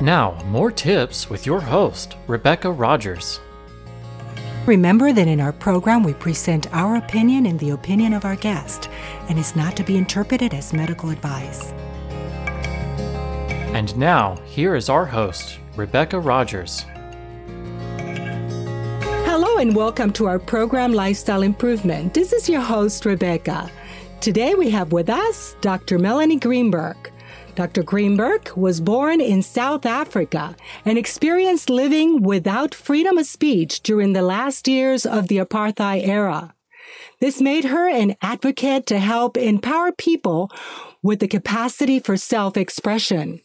Now, more tips with your host, Rebecca Rogers. Remember that in our program, we present our opinion and the opinion of our guest, and is not to be interpreted as medical advice. And now, here is our host, Rebecca Rogers. Hello, and welcome to our program Lifestyle Improvement. This is your host, Rebecca. Today we have with us Dr. Melanie Greenberg. Dr. Greenberg was born in South Africa and experienced living without freedom of speech during the last years of the apartheid era. This made her an advocate to help empower people with the capacity for self expression.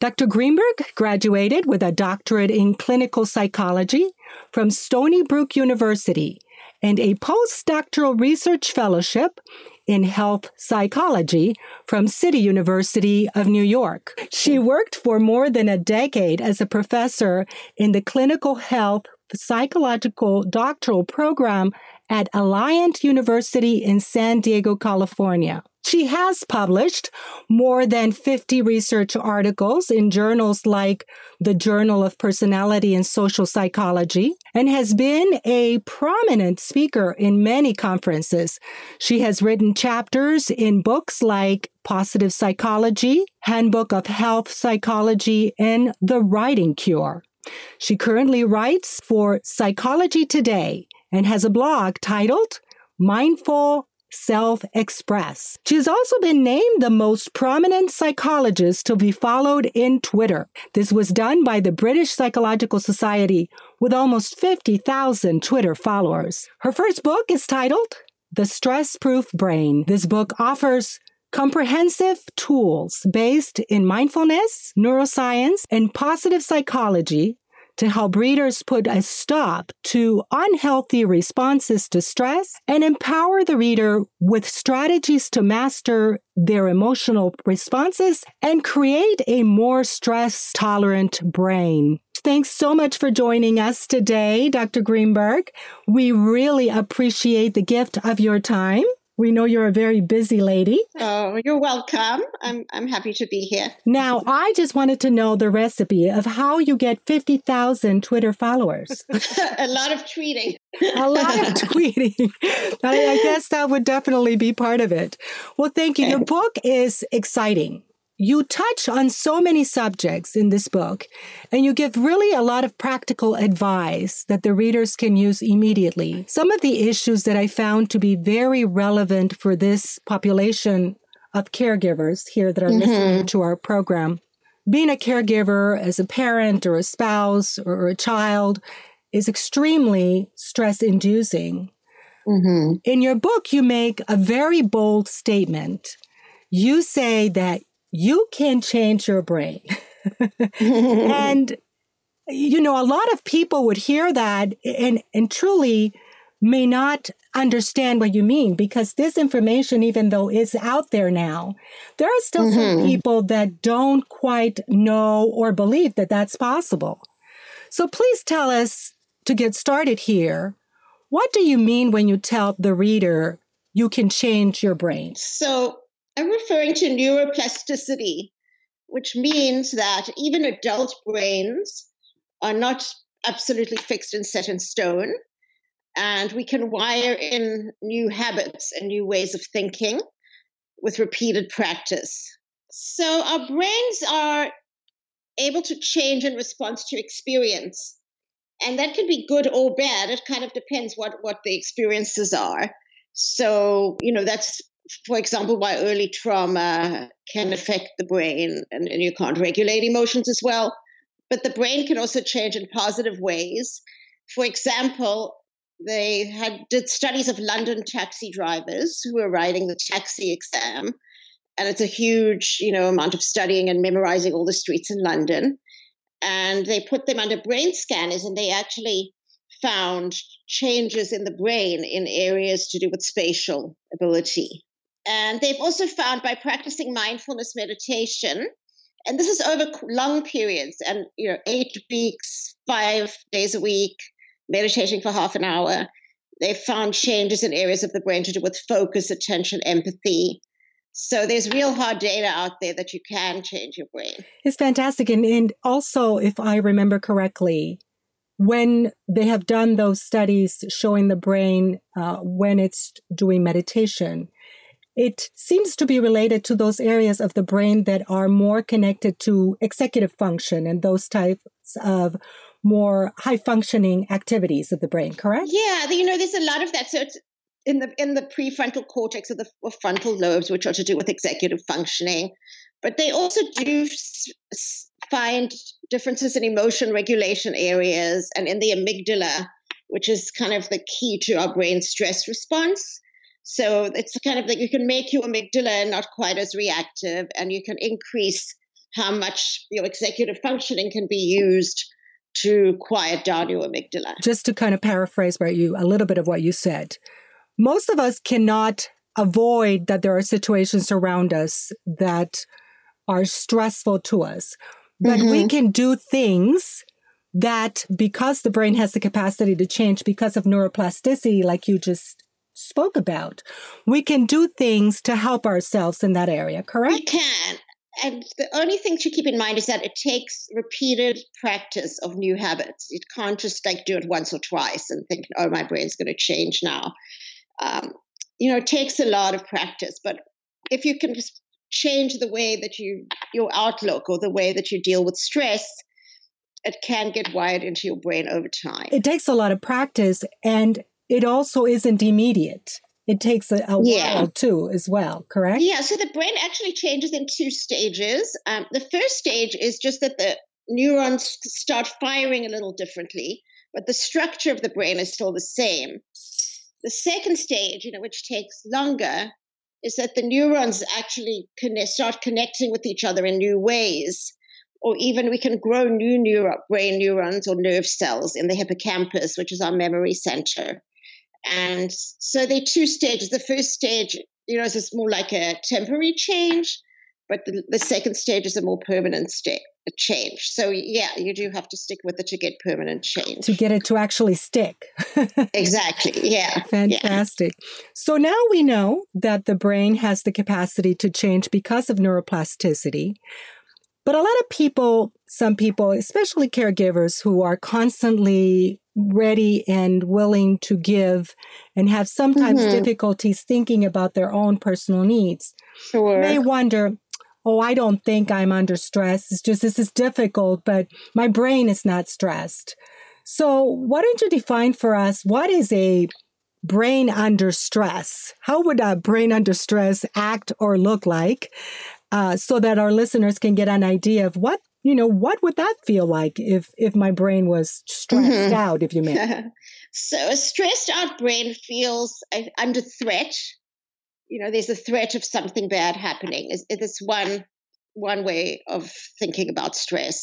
Dr. Greenberg graduated with a doctorate in clinical psychology from Stony Brook University and a postdoctoral research fellowship in health psychology from City University of New York. She worked for more than a decade as a professor in the clinical health psychological doctoral program at Alliant University in San Diego, California. She has published more than 50 research articles in journals like the Journal of Personality and Social Psychology and has been a prominent speaker in many conferences. She has written chapters in books like Positive Psychology, Handbook of Health Psychology, and The Writing Cure. She currently writes for Psychology Today and has a blog titled Mindful Self Express. She has also been named the most prominent psychologist to be followed in Twitter. This was done by the British Psychological Society with almost 50,000 Twitter followers. Her first book is titled The Stress Proof Brain. This book offers comprehensive tools based in mindfulness, neuroscience, and positive psychology to help readers put a stop to unhealthy responses to stress and empower the reader with strategies to master their emotional responses and create a more stress tolerant brain. Thanks so much for joining us today, Dr. Greenberg. We really appreciate the gift of your time. We know you're a very busy lady. Oh, you're welcome. I'm I'm happy to be here. Now, I just wanted to know the recipe of how you get 50,000 Twitter followers. a lot of tweeting. a lot of tweeting. I, I guess that would definitely be part of it. Well, thank you. Your book is exciting you touch on so many subjects in this book, and you give really a lot of practical advice that the readers can use immediately. Some of the issues that I found to be very relevant for this population of caregivers here that are mm-hmm. listening to our program. Being a caregiver as a parent or a spouse or a child is extremely stress inducing. Mm-hmm. In your book, you make a very bold statement. You say that you can change your brain. and, you know, a lot of people would hear that and, and truly may not understand what you mean because this information, even though is out there now, there are still mm-hmm. some people that don't quite know or believe that that's possible. So please tell us to get started here. What do you mean when you tell the reader you can change your brain? So I'm referring to neuroplasticity, which means that even adult brains are not absolutely fixed and set in stone. And we can wire in new habits and new ways of thinking with repeated practice. So our brains are able to change in response to experience. And that can be good or bad. It kind of depends what, what the experiences are. So, you know, that's for example, why early trauma can affect the brain and, and, you can't regulate emotions as well. But the brain can also change in positive ways. For example, they had did studies of London taxi drivers who were writing the taxi exam. And it's a huge, you know, amount of studying and memorizing all the streets in London. And they put them under brain scanners and they actually found changes in the brain in areas to do with spatial ability. And they've also found by practicing mindfulness meditation, and this is over long periods, and you know, eight weeks, five days a week, meditating for half an hour, they've found changes in areas of the brain to do with focus, attention, empathy, So there's real hard data out there that you can change your brain. It's fantastic. And, and also, if I remember correctly, when they have done those studies showing the brain uh, when it's doing meditation, it seems to be related to those areas of the brain that are more connected to executive function and those types of more high functioning activities of the brain, correct? Yeah, you know, there's a lot of that. So it's in the in the prefrontal cortex of the frontal lobes, which are to do with executive functioning, but they also do find differences in emotion regulation areas and in the amygdala, which is kind of the key to our brain stress response. So it's kind of like you can make your amygdala not quite as reactive, and you can increase how much your executive functioning can be used to quiet down your amygdala. Just to kind of paraphrase what you a little bit of what you said most of us cannot avoid that there are situations around us that are stressful to us, but mm-hmm. we can do things that because the brain has the capacity to change because of neuroplasticity, like you just spoke about, we can do things to help ourselves in that area, correct? We can. And the only thing to keep in mind is that it takes repeated practice of new habits. You can't just like do it once or twice and think, oh, my brain's going to change now um, you know, it takes a lot of practice. But if you can just change the way that you your outlook or the way that you deal with stress, it can get wired into your brain over time. It takes a lot of practice, and it also isn't immediate. It takes a, a yeah. while too, as well. Correct? Yeah. So the brain actually changes in two stages. Um, the first stage is just that the neurons start firing a little differently, but the structure of the brain is still the same. The second stage, you know, which takes longer, is that the neurons actually connect, start connecting with each other in new ways. Or even we can grow new neuro, brain neurons or nerve cells in the hippocampus, which is our memory center. And so there are two stages. The first stage, you know, is more like a temporary change, but the, the second stage is a more permanent change. So yeah, you do have to stick with it to get permanent change. To get it to actually stick. exactly. Yeah. Fantastic. Yeah. So now we know that the brain has the capacity to change because of neuroplasticity. But a lot of people, some people, especially caregivers who are constantly ready and willing to give and have sometimes mm-hmm. difficulties thinking about their own personal needs, sure. may wonder, oh, I don't think I'm under stress. It's just this is difficult, but my brain is not stressed. So, why don't you define for us what is a brain under stress? How would a brain under stress act or look like uh, so that our listeners can get an idea of what you know what would that feel like if if my brain was stressed mm-hmm. out if you may? So a stressed out brain feels uh, under threat. You know there's a threat of something bad happening. Is this one one way of thinking about stress.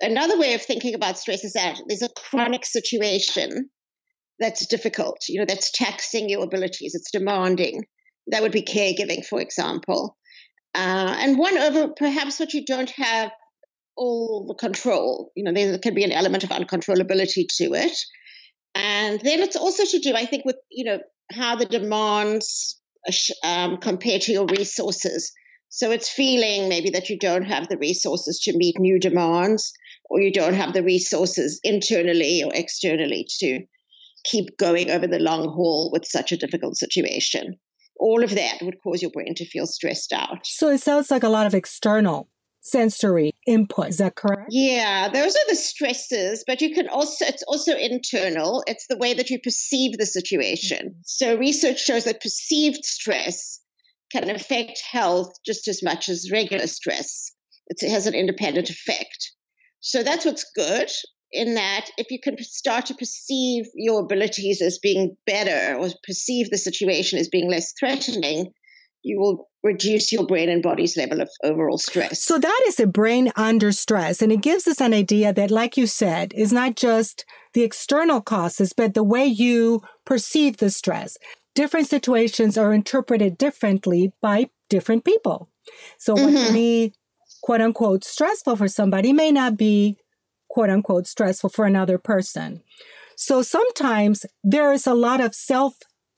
Another way of thinking about stress is that there's a chronic situation that's difficult you know that's taxing your abilities it's demanding. That would be caregiving for example. Uh, and one over perhaps what you don't have all the control you know there can be an element of uncontrollability to it and then it's also to do i think with you know how the demands um, compared to your resources. So it's feeling maybe that you don't have the resources to meet new demands, or you don't have the resources internally or externally to keep going over the long haul with such a difficult situation. All of that would cause your brain to feel stressed out. So it sounds like a lot of external sensory input. Is that correct? Yeah, those are the stresses, but you can also, it's also internal. It's the way that you perceive the situation. Mm-hmm. So research shows that perceived stress can affect health just as much as regular stress. It has an independent effect. So that's what's good in that if you can start to perceive your abilities as being better or perceive the situation as being less threatening, you will reduce your brain and body's level of overall stress. So that is a brain under stress. And it gives us an idea that, like you said, is not just the external causes, but the way you perceive the stress. Different situations are interpreted differently by different people. So mm-hmm. what can be quote unquote stressful for somebody may not be quote unquote stressful for another person. So sometimes there is a lot of self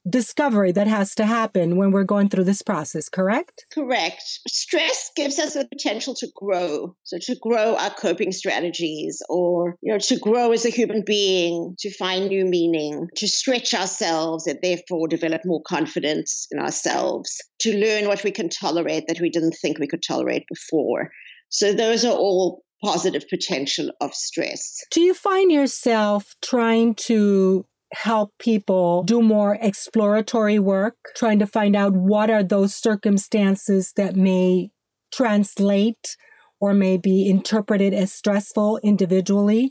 discovery that has to happen when we're going through this process, correct? Correct. Stress gives us the potential to grow. So to grow our coping strategies or, you know, to grow as a human being, to find new meaning, to stretch ourselves and therefore develop more confidence in ourselves, to learn what we can tolerate that we didn't think we could tolerate before. So those are all positive potential of stress. Do you find yourself trying to help people do more exploratory work, trying to find out what are those circumstances that may translate or may be interpreted as stressful individually?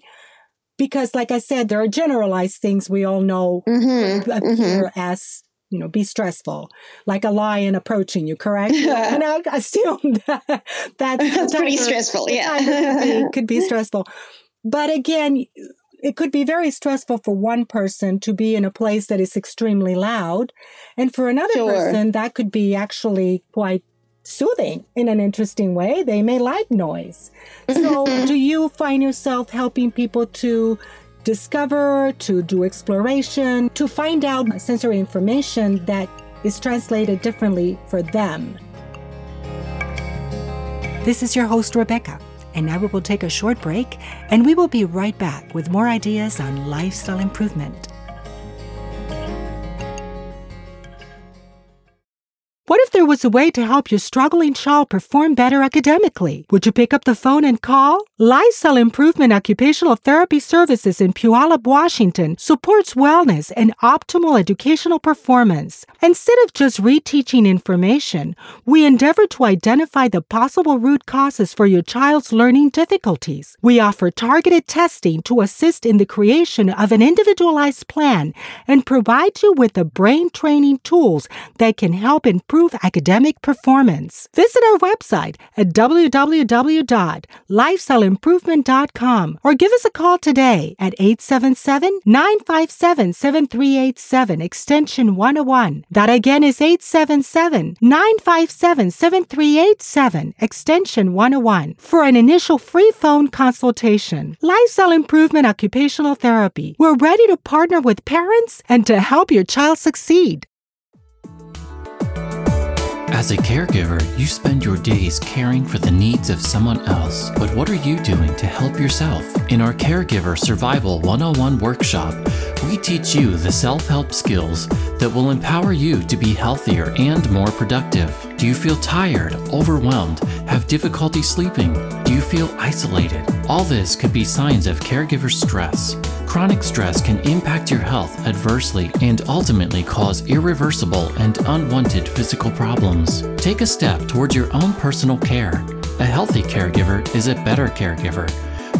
Because, like I said, there are generalized things we all know mm-hmm, appear mm-hmm. as you know, be stressful, like a lion approaching you, correct? and I assume that that's pretty stressful. Yeah, it could be stressful. But again, it could be very stressful for one person to be in a place that is extremely loud. And for another sure. person, that could be actually quite soothing in an interesting way. They may like noise. So, mm-hmm. do you find yourself helping people to discover, to do exploration, to find out sensory information that is translated differently for them? This is your host, Rebecca. And now we will take a short break and we will be right back with more ideas on lifestyle improvement. What if there was a way to help your struggling child perform better academically? Would you pick up the phone and call? Lifestyle Improvement Occupational Therapy Services in Puyallup, Washington supports wellness and optimal educational performance. Instead of just reteaching information, we endeavor to identify the possible root causes for your child's learning difficulties. We offer targeted testing to assist in the creation of an individualized plan and provide you with the brain training tools that can help improve academic performance. Visit our website at www.lifestyleimprovement.com or give us a call today at 877 957 7387 extension 101. That again is 877 957 7387 extension 101 for an initial free phone consultation. Lifestyle Improvement Occupational Therapy. We're ready to partner with parents and to help your child succeed. As a caregiver, you spend your days caring for the needs of someone else. But what are you doing to help yourself? In our Caregiver Survival 101 workshop, we teach you the self help skills that will empower you to be healthier and more productive. Do you feel tired, overwhelmed, have difficulty sleeping? Do you feel isolated? All this could be signs of caregiver stress. Chronic stress can impact your health adversely and ultimately cause irreversible and unwanted physical problems. Take a step towards your own personal care. A healthy caregiver is a better caregiver.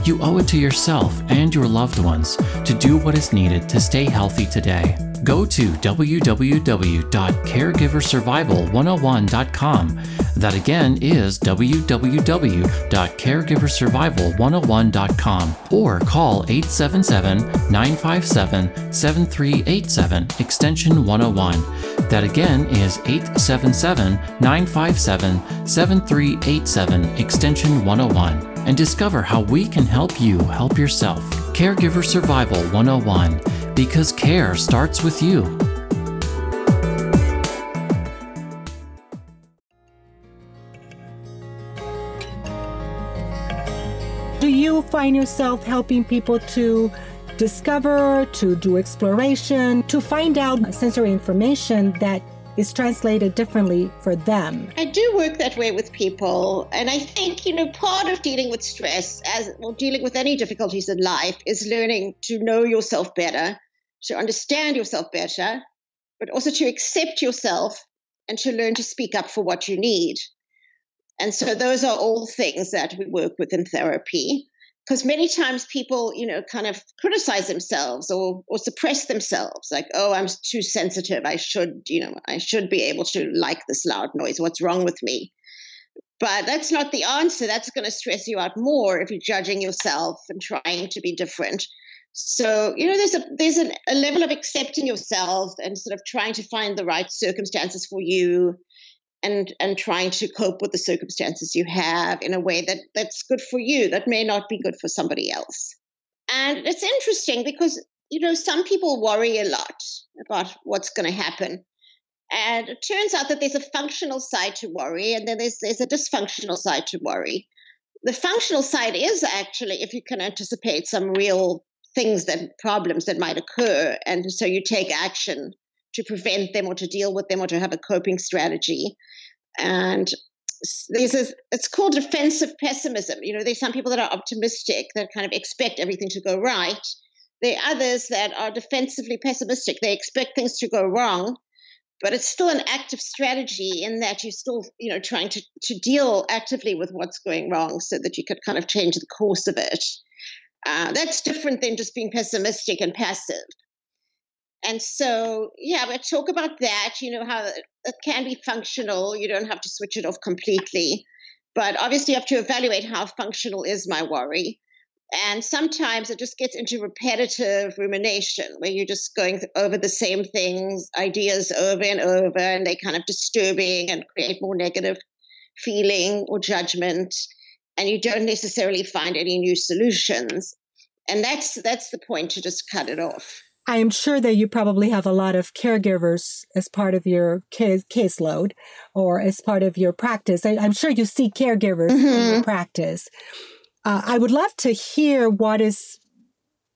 You owe it to yourself and your loved ones to do what is needed to stay healthy today. Go to www.caregiversurvival101.com that again is www.caregiversurvival101.com or call 877 957 7387 extension 101. That again is 877 957 7387 extension 101 and discover how we can help you help yourself. Caregiver Survival 101 because care starts with you. Do you find yourself helping people to discover, to do exploration, to find out sensory information that is translated differently for them? I do work that way with people. And I think, you know, part of dealing with stress, as well, dealing with any difficulties in life, is learning to know yourself better, to understand yourself better, but also to accept yourself and to learn to speak up for what you need. And so those are all things that we work with in therapy. Because many times people, you know, kind of criticize themselves or or suppress themselves, like, oh, I'm too sensitive. I should, you know, I should be able to like this loud noise. What's wrong with me? But that's not the answer. That's going to stress you out more if you're judging yourself and trying to be different. So, you know, there's a there's an, a level of accepting yourself and sort of trying to find the right circumstances for you and and trying to cope with the circumstances you have in a way that that's good for you that may not be good for somebody else and it's interesting because you know, some people worry a lot about what's going to happen. And it turns out that there's a functional side to worry, and then there's, there's a dysfunctional side to worry. The functional side is actually if you can anticipate some real things that problems that might occur, and so you take action to prevent them or to deal with them or to have a coping strategy. And there's a, it's called defensive pessimism. You know, there's some people that are optimistic that kind of expect everything to go right. There are others that are defensively pessimistic. They expect things to go wrong, but it's still an active strategy in that you're still, you know, trying to, to deal actively with what's going wrong so that you could kind of change the course of it. Uh, that's different than just being pessimistic and passive. And so, yeah, we talk about that, you know, how it can be functional. You don't have to switch it off completely. But obviously, you have to evaluate how functional is my worry. And sometimes it just gets into repetitive rumination where you're just going over the same things, ideas over and over, and they kind of disturbing and create more negative feeling or judgment. And you don't necessarily find any new solutions. And that's that's the point to just cut it off. I am sure that you probably have a lot of caregivers as part of your case, caseload or as part of your practice. I, am sure you see caregivers mm-hmm. in your mm-hmm. practice. Uh, I would love to hear what is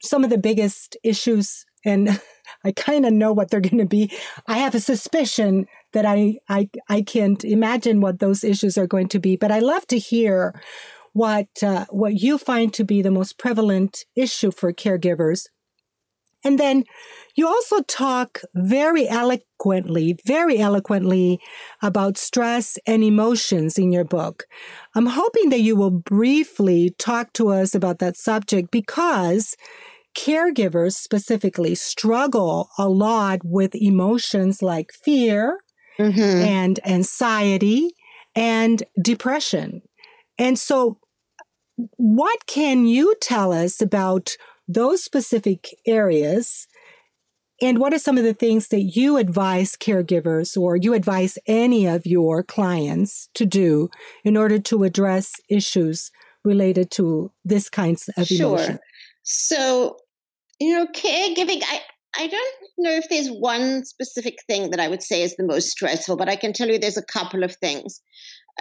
some of the biggest issues, and I kind of know what they're going to be. I have a suspicion that I, I I can't imagine what those issues are going to be, but I love to hear what uh, what you find to be the most prevalent issue for caregivers and then you also talk very eloquently, very eloquently about stress and emotions in your book. I'm hoping that you will briefly talk to us about that subject because caregivers specifically struggle a lot with emotions like fear mm-hmm. and anxiety and depression. And so, what can you tell us about those specific areas and what are some of the things that you advise caregivers or you advise any of your clients to do in order to address issues related to this kinds of sure. emotion? So, you know, caregiving, I, I don't know if there's one specific thing that I would say is the most stressful, but I can tell you there's a couple of things.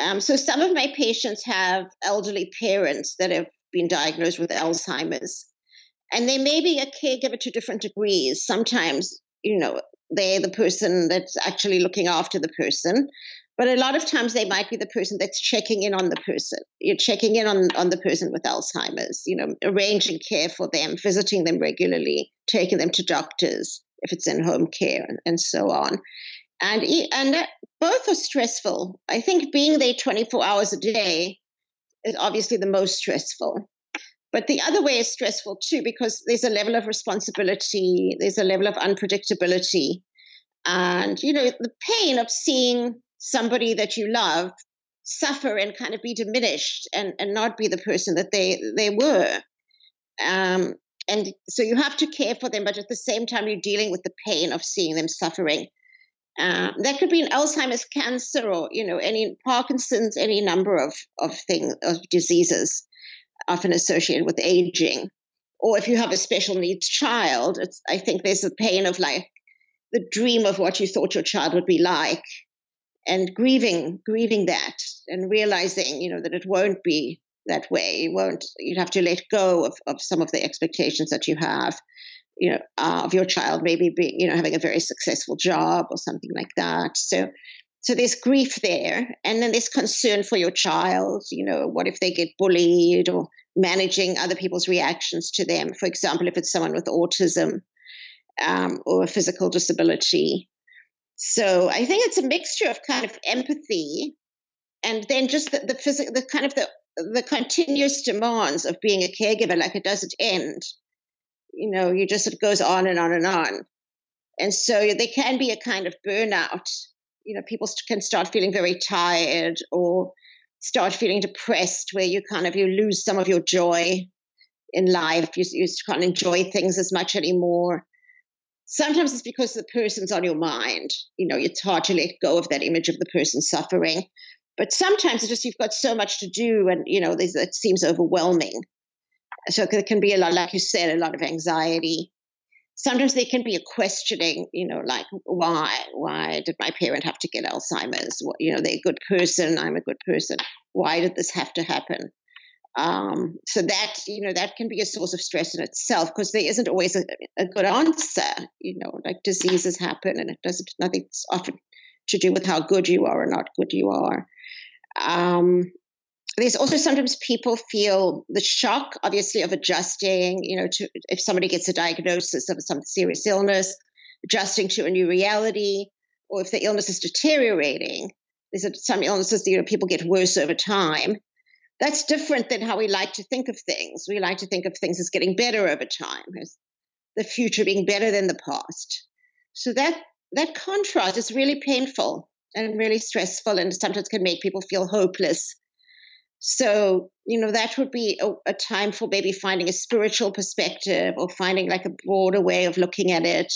Um, so, some of my patients have elderly parents that have been diagnosed with Alzheimer's. And they may be a caregiver to different degrees. Sometimes, you know, they're the person that's actually looking after the person. But a lot of times they might be the person that's checking in on the person. You're checking in on, on the person with Alzheimer's, you know, arranging care for them, visiting them regularly, taking them to doctors if it's in home care, and, and so on. And, and both are stressful. I think being there 24 hours a day is obviously the most stressful. But the other way is stressful too because there's a level of responsibility, there's a level of unpredictability. And, you know, the pain of seeing somebody that you love suffer and kind of be diminished and, and not be the person that they, they were. Um, and so you have to care for them, but at the same time, you're dealing with the pain of seeing them suffering. Uh, that could be an Alzheimer's cancer or, you know, any Parkinson's, any number of, of things, of diseases often associated with aging. Or if you have a special needs child, I think there's a pain of like the dream of what you thought your child would be like and grieving, grieving that and realizing, you know, that it won't be that way. You won't, you'd have to let go of, of some of the expectations that you have, you know, uh, of your child maybe being, you know, having a very successful job or something like that. So so there's grief there and then there's concern for your child you know what if they get bullied or managing other people's reactions to them. For example if it's someone with autism um, or a physical disability. So i think it's a mixture of kind of empathy and then just the, the physical the kind of the the continuous demands of being a caregiver like it doesn't end. You know you just it goes on and on and on. And so there can be a kind of burnout you know people can start feeling very tired or start feeling depressed where you kind of you lose some of your joy in life. You, you can't enjoy things as much anymore. Sometimes it's because the person's on your mind. You know it's hard to let go of that image of the person suffering. But sometimes it's just you've got so much to do and you know it seems overwhelming. So it can be a lot like you said a lot of anxiety sometimes there can be a questioning, you know, like why why did my parent have to get Alzheimer's? you know, they're a good person, I'm a good person. Why did this have to happen? Um, so that you know that can be a source of stress in itself because there isn't always a, a, good answer. You know, like diseases happen, and it doesn't nothing's often to do with how good you are or not good you are. Um, there's also sometimes people feel the shock, obviously, of adjusting. You know, to if somebody gets a diagnosis of some serious illness, adjusting to a new reality, or if the illness is deteriorating. There's some illnesses, that, you know, people get worse over time. That's different than how we like to think of things. We like to think of things as getting better over time, as the future being better than the past. So that that contrast is really painful and really stressful, and sometimes can make people feel hopeless so, you know, that would be a, a, time for maybe finding a spiritual perspective or finding like a broader way of looking at it,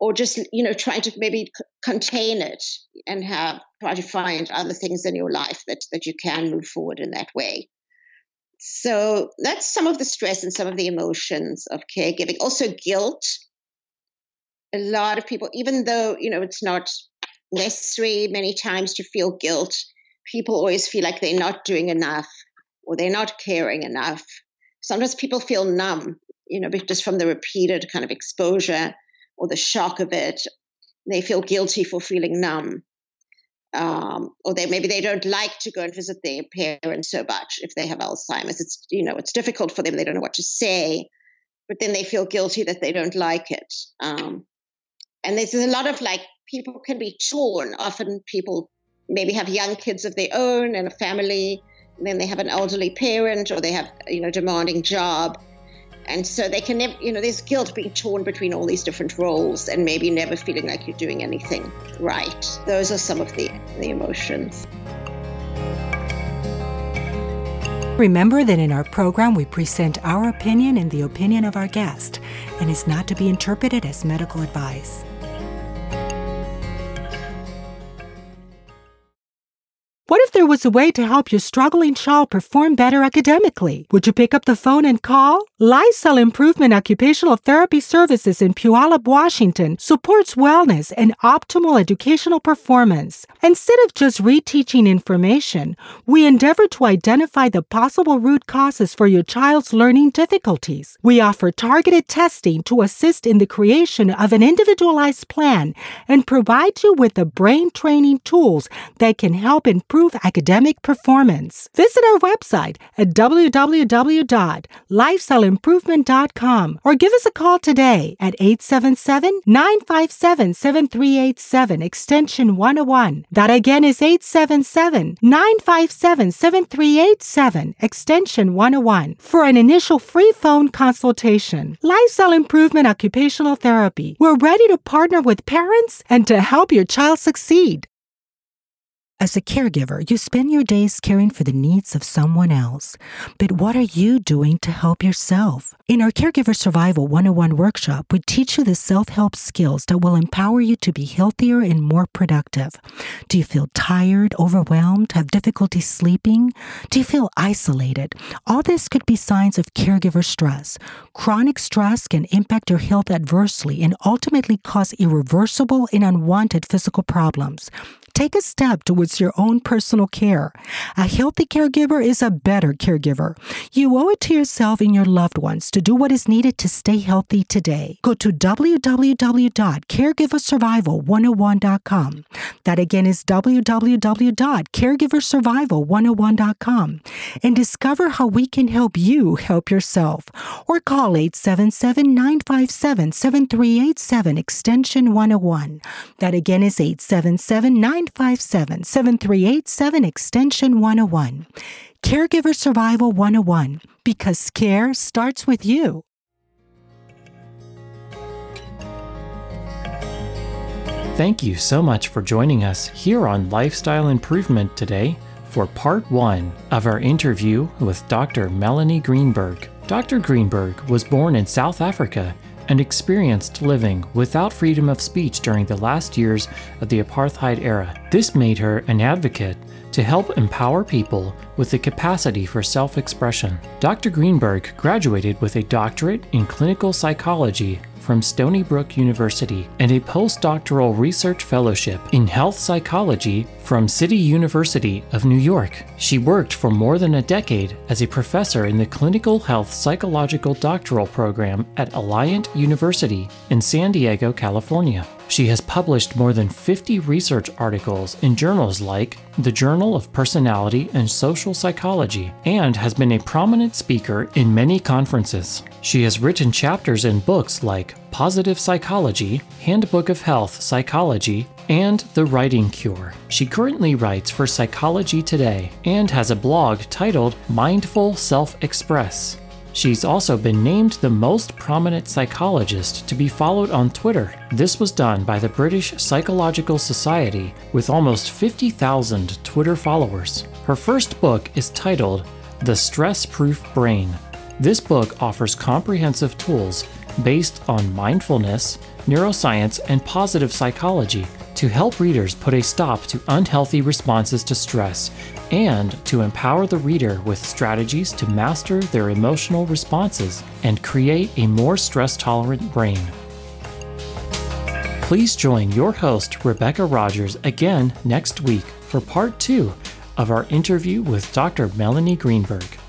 or just, you know, trying to maybe c- contain it and have try to find other things in your life that, that you can move forward in that way. So that's some of the stress and some of the emotions of caregiving. Also, guilt. A lot of people, even though, you know, it's not necessary many times to feel guilt, people always feel like they're not doing enough or they're not caring enough. Sometimes people feel numb, you know, just from the repeated kind of exposure or the shock of it. They feel guilty for feeling numb. Um, or they maybe they don't like to go and visit their parents so much if they have Alzheimer's. It's you know it's difficult for them. They don't know what to say, but then they feel guilty that they don't like it. Um, and there's a lot of like people can be torn. Often people maybe have young kids of their own and a family. And then they have an elderly parent or they have, you know, demanding job. And so they can never, you know, there's guilt being torn between all these different roles and maybe never feeling like you're doing anything right. Those are some of the, the emotions. Remember that in our program, we present our opinion and the opinion of our guest, and is not to be interpreted as medical advice. Was a way to help your struggling child perform better academically? Would you pick up the phone and call? Lifestyle Improvement Occupational Therapy Services in Puyallup, Washington supports wellness and optimal educational performance. Instead of just reteaching information, we endeavor to identify the possible root causes for your child's learning difficulties. We offer targeted testing to assist in the creation of an individualized plan and provide you with the brain training tools that can help improve improve academic performance. Visit our website at www.lifestyleimprovement.com or give us a call today at 877 957 7387 extension 101. That again is 877 957 7387 extension 101 for an initial free phone consultation. Lifestyle Improvement Occupational Therapy. We're ready to partner with parents and to help your child succeed. As a caregiver, you spend your days caring for the needs of someone else. But what are you doing to help yourself? In our Caregiver Survival 101 workshop, we teach you the self help skills that will empower you to be healthier and more productive. Do you feel tired, overwhelmed, have difficulty sleeping? Do you feel isolated? All this could be signs of caregiver stress. Chronic stress can impact your health adversely and ultimately cause irreversible and unwanted physical problems. Take a step towards your own personal care. A healthy caregiver is a better caregiver. You owe it to yourself and your loved ones to do what is needed to stay healthy today. Go to www.caregiversurvival101.com. That again is www.caregiversurvival101.com and discover how we can help you help yourself. Or call 877 957 7387 extension 101. That again is 877 957 7387 extension 101. Caregiver Survival 101 because care starts with you. Thank you so much for joining us here on Lifestyle Improvement today for part one of our interview with Dr. Melanie Greenberg. Dr. Greenberg was born in South Africa and experienced living without freedom of speech during the last years of the apartheid era. This made her an advocate to help empower people with the capacity for self expression. Dr. Greenberg graduated with a doctorate in clinical psychology from Stony Brook University and a postdoctoral research fellowship in health psychology from City University of New York. She worked for more than a decade as a professor in the Clinical Health Psychological Doctoral Program at Alliant University in San Diego, California. She has published more than 50 research articles in journals like the Journal of Personality and Social Psychology and has been a prominent speaker in many conferences. She has written chapters in books like Positive Psychology, Handbook of Health Psychology, and The Writing Cure. She currently writes for Psychology Today and has a blog titled Mindful Self Express. She's also been named the most prominent psychologist to be followed on Twitter. This was done by the British Psychological Society with almost 50,000 Twitter followers. Her first book is titled The Stress Proof Brain. This book offers comprehensive tools based on mindfulness, neuroscience, and positive psychology to help readers put a stop to unhealthy responses to stress and to empower the reader with strategies to master their emotional responses and create a more stress tolerant brain. Please join your host, Rebecca Rogers, again next week for part two of our interview with Dr. Melanie Greenberg.